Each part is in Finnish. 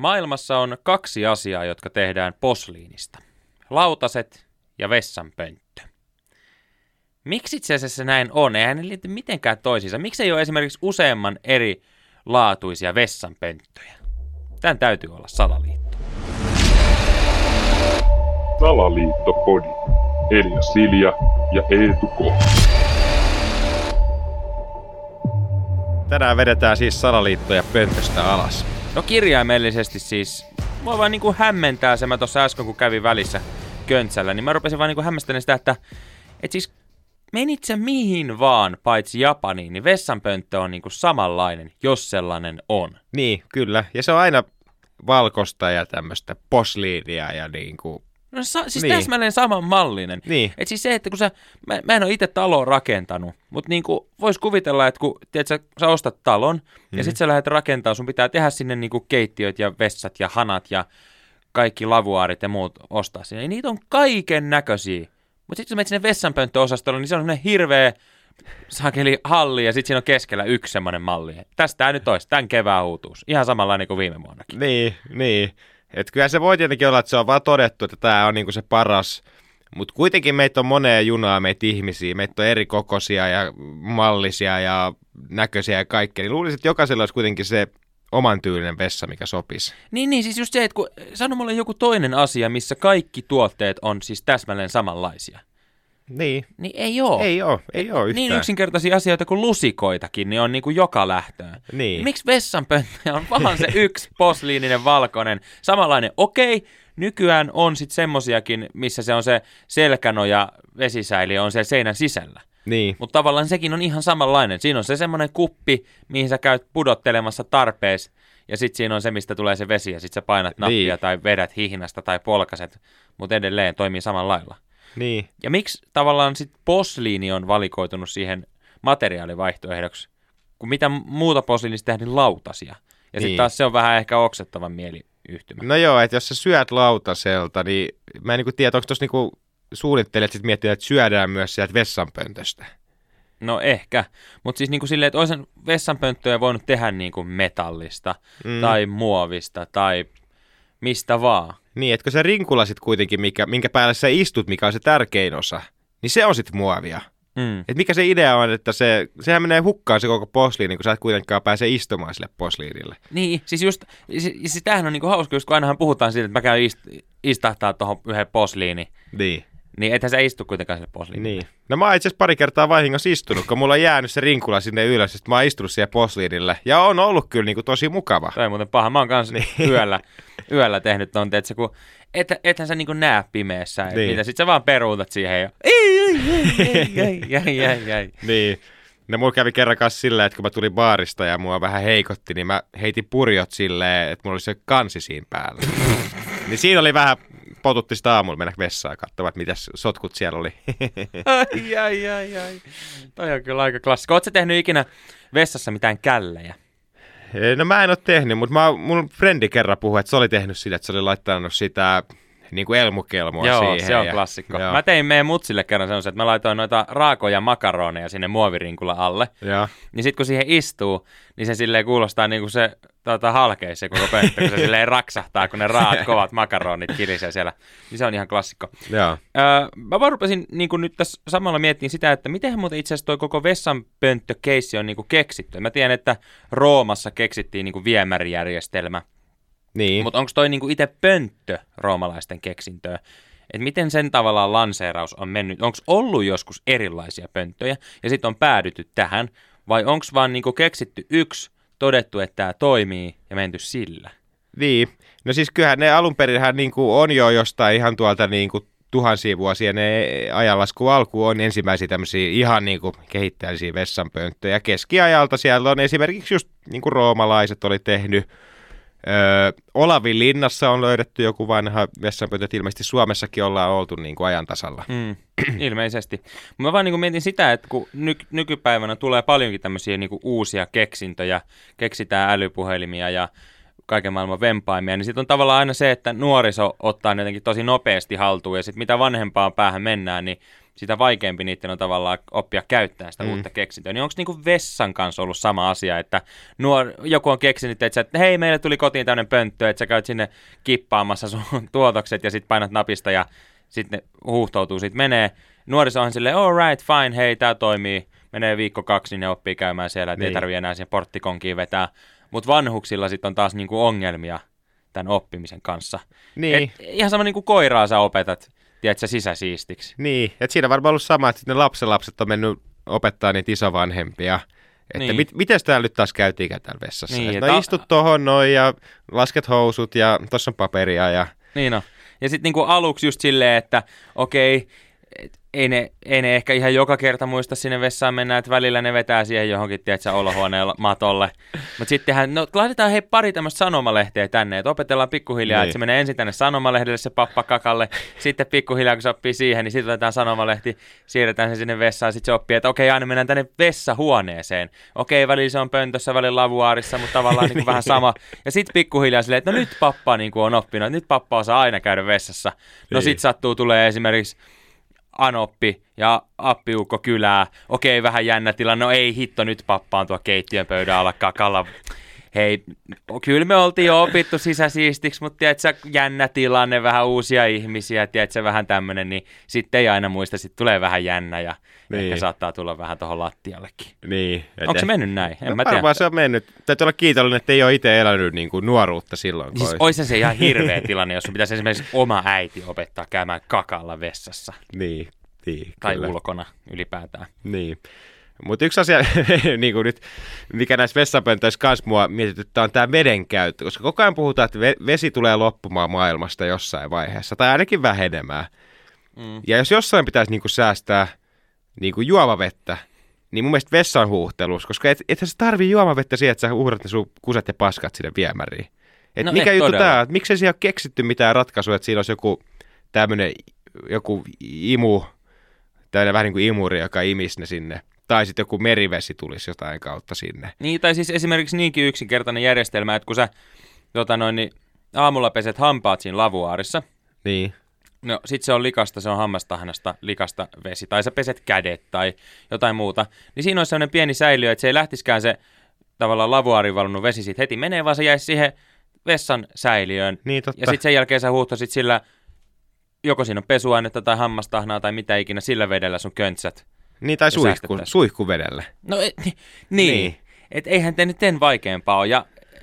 Maailmassa on kaksi asiaa, jotka tehdään posliinista. Lautaset ja vessanpönttö. Miksi itse asiassa näin on? Eihän ne liity mitenkään toisiinsa. Miksi ei ole esimerkiksi useamman eri laatuisia vessanpönttöjä? Tämän täytyy olla salaliitto. Salaliittopodi. Elia Silja ja Eetu K. Tänään vedetään siis salaliittoja pöntöstä alas. No kirjaimellisesti siis. Mua vaan niinku hämmentää se, mä tuossa äsken kun kävin välissä köntsällä, niin mä rupesin vaan niinku hämmästelemään sitä, että et siis menit sä mihin vaan, paitsi Japaniin, niin vessanpönttö on niinku samanlainen, jos sellainen on. Niin, kyllä. Ja se on aina valkosta ja tämmöistä posliinia ja niin kuin... No sa- siis Niin. niin. täsmälleen samanmallinen. Niin. Et siis se, että kun sä, mä, mä en ole itse taloa rakentanut, mutta niinku vois kuvitella, että kun tiedät, sä, sä ostat talon mm. ja sit sä lähdet rakentamaan, sun pitää tehdä sinne niinku keittiöt ja vessat ja hanat ja kaikki lavuaarit ja muut ostaa sinne. Ja niitä on kaiken näköisiä. Mutta sitten kun menet sinne vessanpönttöosastolle, niin se on semmoinen hirveä sakeli halli ja sitten siinä on keskellä yksi semmoinen malli. Tästä nyt olisi, tämän kevään uutuus. Ihan samanlainen kuin viime vuonnakin. Niin, niin. Et kyllä se voi tietenkin olla, että se on vaan todettu, että tämä on niinku se paras. Mutta kuitenkin meitä on monea junaa, meitä ihmisiä. Meitä on eri kokoisia ja mallisia ja näköisiä ja kaikkea. Niin luulisin, että jokaisella olisi kuitenkin se oman tyylinen vessa, mikä sopisi. Niin, niin, siis just se, että kun sano mulle joku toinen asia, missä kaikki tuotteet on siis täsmälleen samanlaisia. Niin. Niin ei oo. Ei oo, ei oo yhtään. Niin yksinkertaisia asioita kuin lusikoitakin, niin on niin kuin joka lähtöön. Niin. Miksi vessanpönttö on vaan se yksi posliininen valkoinen, samanlainen? Okei, nykyään on sitten semmosiakin, missä se on se selkänoja vesisäili on siellä seinän sisällä. Niin. Mutta tavallaan sekin on ihan samanlainen. Siinä on se semmoinen kuppi, mihin sä käyt pudottelemassa tarpees, ja sitten siinä on se, mistä tulee se vesi, ja sitten sä painat nappia Niin. tai vedät hihnasta tai polkaset, mutta edelleen toimii samalla lailla. Niin. Ja miksi tavallaan sitten posliini on valikoitunut siihen materiaalivaihtoehdoksi, kun mitä muuta posliinista tehdään, niin lautasia. Ja sitten Niin. taas se on vähän ehkä oksettavan mieliyhtymä. No joo, että jos sä syöt lautaselta, niin mä en niinku tiedä, onko tuossa niinku suunnittelijat sitten miettinyt, että syödään myös sieltä vessanpöntöstä. No ehkä, mutta siis niin kuin silleen, että olisi vessanpönttöjä voinut tehdä niin kuin metallista Mm. tai muovista tai mistä vaan. Niin, etkö se rinkula sit kuitenkin, mikä, minkä päällä sä istut, mikä on se tärkein osa, niin se on sitten muovia. Mm. Et mikä se idea on, että se, sehän menee hukkaan se koko posliini, kun sä et kuitenkaan pääse istumaan sille posliinille. Niin, siis just, siis, siis tämähän on niinku hauska, just kun ainahan puhutaan siitä, että mä käyn ist, istahtaa tuohon yhden posliini, Niin. Niin ethän sä istu kuitenkaan sille posliinille. Niin. No mä oon itse asiassa pari kertaa vahingossa istunut, kun mulla on jäänyt se rinkula sinne ylös, että mä oon istunut siihen posliinille. Ja on ollut kyllä niinku tosi mukava. Toi on muuten paha. Mä oon kanssa Niin. yöllä, yöllä tehnyt ton, että kun et, ethän sä niinku näe pimeässä, Niin. niin. mitä sit sä vaan peruutat siihen ja ei, ei, ei, ei, ei, ei, ei, ei. Niin. No mulla kävi kerran kanssa silleen, että kun mä tulin baarista ja mua vähän heikotti, niin mä heitin purjot silleen, että mulla oli se kansi siinä päällä. niin siinä oli vähän, potutti sitä aamulla mennä vessaan katsomaan, että mitäs sotkut siellä oli. Ai, ai, ai, ai. Toi on kyllä aika klassikko. Sä tehnyt ikinä vessassa mitään källejä? no mä en oo tehnyt, mutta mä, mun frendi kerran puhui, että se oli tehnyt sitä, että se oli laittanut sitä niin kuin elmukelmoa Joo, siihen. se on ja, klassikko. Joo. Mä tein meidän mutsille kerran semmoisen, että mä laitoin noita raakoja makaroneja sinne muovirinkula alle. Joo. Niin sit kun siihen istuu, niin se silleen kuulostaa niin kuin se tota, halkeisi se koko pönttö, kun se silleen raksahtaa, kun ne raat kovat makaronit kilisee siellä. Niin se on ihan klassikko. Joo. Öö, mä vaan rupesin niin kuin nyt tässä samalla miettimään sitä, että miten muuten itse asiassa toi koko vessanpönttökeissi on niin kuin keksitty. Mä tiedän, että Roomassa keksittiin niin kuin viemärijärjestelmä, Niin. mutta onko toi niin kuin itse pönttö roomalaisten keksintöä? Et miten sen tavallaan lanseeraus on mennyt? Onko ollut joskus erilaisia pönttöjä ja sitten on päädytty tähän? Vai onko vaan niinku keksitty yksi, todettu, että tämä toimii ja menty sillä? Niin. No siis kyllähän ne alun perinhän niin kuin on jo jostain ihan tuolta niin kuin tuhansia vuosia ne ajanlasku alku on ensimmäisiä tämmöisiä ihan niin kuin kehittäjällisiä vessanpönttöjä. Keskiajalta siellä on esimerkiksi just niin kuin roomalaiset oli tehnyt. Öö, Olavin linnassa on löydetty joku vanha vessanpönttö, että ilmeisesti Suomessakin ollaan oltu niin kuin ajan tasalla. Mm, ilmeisesti. Mä vaan niin mietin sitä, että kun ny- nykypäivänä tulee paljonkin tämmöisiä niin uusia keksintöjä, keksitään älypuhelimia ja kaiken maailman vempaimia, niin sitten on tavallaan aina se, että nuoriso ottaa jotenkin tosi nopeasti haltuun, ja sitten mitä vanhempaan päähän mennään, niin sitä vaikeampi niiden on tavallaan oppia käyttämään sitä Mm. uutta keksintöä. Niin onko niinku vessan kanssa ollut sama asia, että nuor, joku on keksinyt, että, sä, että hei, meille tuli kotiin tämmöinen pönttö, että sä käyt sinne kippaamassa sun tuotokset ja sitten painat napista ja sitten huuhtoutuu, siitä menee. Nuoriso on silleen, all right, fine, hei, tämä toimii. Menee viikko kaksi, niin ne oppii käymään siellä, että Niin. ei tarvitse enää siihen porttikonkiin vetää. Mutta vanhuksilla sitten on taas niinku ongelmia tämän oppimisen kanssa. Niin. Et, ihan sama niin kuin koiraa sä opetat, tiedätkö, sisäsiistiksi. Niin, että siinä on varmaan ollut sama, että ne lapsenlapset on mennyt opettaa niitä isovanhempia. Että niin. Mit, miten täällä nyt taas käytiinkään täällä vessassa? Niin, no a- istut tohon noin ja lasket housut ja tossa on paperia ja... Niin on. Ja sitten niinku aluksi just silleen, että okei, et ei ne, ei ne ehkä ihan joka kerta muista sinne vessaan mennä, että välillä ne vetää siihen johonkin, tiedätkö, olohuoneen matolle. Mutta sittenhän, no laitetaan hei pari tämmöistä sanomalehteä tänne, että opetellaan pikkuhiljaa, Niin. että se menee ensin tänne sanomalehdelle se pappa kakalle, sitten pikkuhiljaa kun se oppii siihen, niin sitten otetaan sanomalehti, siirretään se sinne vessaan, sitten se oppii, että okei, aina mennään tänne vessahuoneeseen. Okei, välillä se on pöntössä, välillä lavuaarissa, mutta tavallaan niin kuin vähän sama. Ja sitten pikkuhiljaa silleen, että no nyt pappa niin kuin on oppinut, nyt pappa osaa aina käydä vessassa. No Niin. sitten sattuu, tulee esimerkiksi Anoppi ja Appiukko kylää. Okei, vähän jännä tilanne. No ei hitto, nyt pappa on tuo keittiön pöydän alla kakalla. Hei, kyllä me oltiin jo opittu sisäsiistiksi, mutta tiedätkö, jännä tilanne, vähän uusia ihmisiä, tiedätkö, vähän tämmöinen, niin sitten ei aina muista, sitten tulee vähän jännä ja niin. Ehkä saattaa tulla vähän tuohon lattiallekin. Niin, Onko se eh- mennyt näin? En no, mä tiedä. se on mennyt. Täytyy olla kiitollinen, että ei ole itse elänyt niin kuin nuoruutta silloin. Siis olisi- olisi se ihan hirveä tilanne, jos pitäisi esimerkiksi oma äiti opettaa käymään kakalla vessassa Niin, niin tai kyllä. ulkona ylipäätään. Niin. Mutta yksi asia, niin kuin nyt, mikä näissä vessapöntöissä kanssa mua mietityttää, on tämä veden käyttö. Koska koko ajan puhutaan, että ve- vesi tulee loppumaan maailmasta jossain vaiheessa, tai ainakin vähenemään. Mm. Ja jos jossain pitäisi niin kuin säästää niin kuin juomavettä, niin mun mielestä vessan huuhtelussa, koska et, ethän sä tarvii juomavettä siihen, että sä uhrat ne sun kuset ja paskat sinne viemäriin. Et No mikä juttu todella. tää on? Miksei siellä ole keksitty mitään ratkaisua, että siinä olisi joku tämmöinen joku imu, tämmöinen vähän niin kuin imuri, joka imisi ne sinne. Tai sitten joku merivesi tulisi jotain kautta sinne. Niin, tai siis esimerkiksi niinkin yksinkertainen järjestelmä, että kun sä tota noin, niin aamulla peset hampaat siinä lavuaarissa, Niin, no sit se on likasta, se on hammastahnasta likasta vesi, tai sä peset kädet tai jotain muuta, niin siinä olisi sellainen pieni säiliö, että se ei lähtiskään se tavallaan lavuaarin valunut vesi siitä heti menee, vaan se jäisi siihen vessan säiliöön. niin totta. Ja sitten sen jälkeen sä huuhtosit sillä, joko siinä on pesuainetta tai hammastahnaa tai mitä ikinä, sillä vedellä sun köntsät. Niin, tai suihku, suihkuvedellä. No et, niin, Niin. niin. et eihän te nyt sen vaikeampaa ole. Ja äh,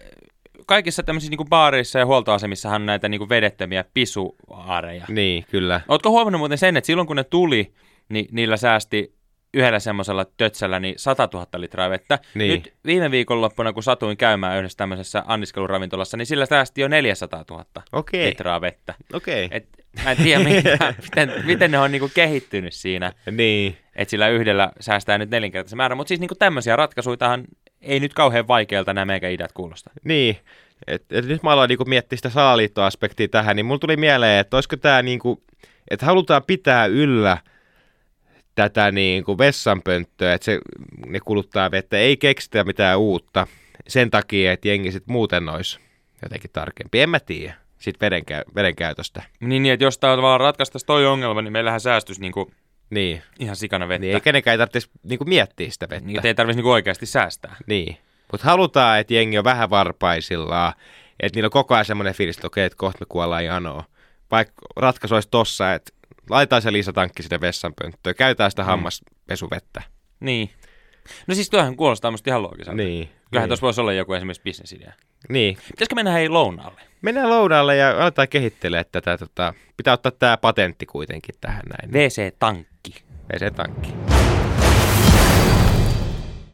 kaikissa tämmöisissä niinku baareissa ja huoltoasemissahan on näitä niinku vedettömiä pisuaareja. Niin, kyllä. Ootko huomannut muuten sen, että silloin kun ne tuli, niin niillä säästi yhdellä semmoisella tötsällä niin 100 000 litraa vettä. Niin. Nyt viime viikonloppuna, kun satuin käymään yhdessä tämmöisessä anniskeluravintolassa, niin sillä säästi jo 400 000 Okei, litraa vettä. okei. Et mä en tiedä, mitä, miten, miten ne on niinku kehittynyt siinä, Niin, että sillä yhdellä säästää nyt nelinkertaisen määrän. Mutta siis niinku tämmöisiä ratkaisuitahan ei nyt kauhean vaikealta nämä meikä ideat kuulosta. Niin, et, et nyt mä aloin niinku miettiä sitä salaliittoaspektia tähän, niin mulla tuli mieleen, että olisiko tämä niinku, että halutaan pitää yllä tätä niinku vessanpönttöä, että se, ne kuluttaa vettä, ei keksitä mitään uutta sen takia, että jengi sit muuten olisi jotenkin tarkempi. En mä tiedä siitä veden, veden käytöstä. Niin, niin että jos tämä tavallaan ratkaistaisi toi ongelma, niin meillähän säästyisi niinku Niin, ihan sikana vettä. niin ei kenenkään ei tarvitsisi niinku miettiä sitä vettä. Niin, ei tarvitsisi niinku oikeasti säästää. Niin. Mutta halutaan, että jengi on vähän varpaisillaan, että niillä on koko ajan semmoinen fiilis, että okei, että kohta me kuollaan janoa. Vaikka ratkaisu olisi tossa, että laitetaan se lisätankki sinne vessanpönttöön, käytetään sitä Mm. hammaspesuvettä. Niin. No siis tuohan kuulostaa musta ihan loogiselta. Niin. Kyllähän niin. tuossa voisi olla joku esimerkiksi bisnesidea. niin. Pitäisikö mennä hei lounaalle? Mennään lounalle ja aletaan kehittelemään tätä. Tota, pitää ottaa tämä patentti kuitenkin tähän näin. WC-tankki. VC-tankki.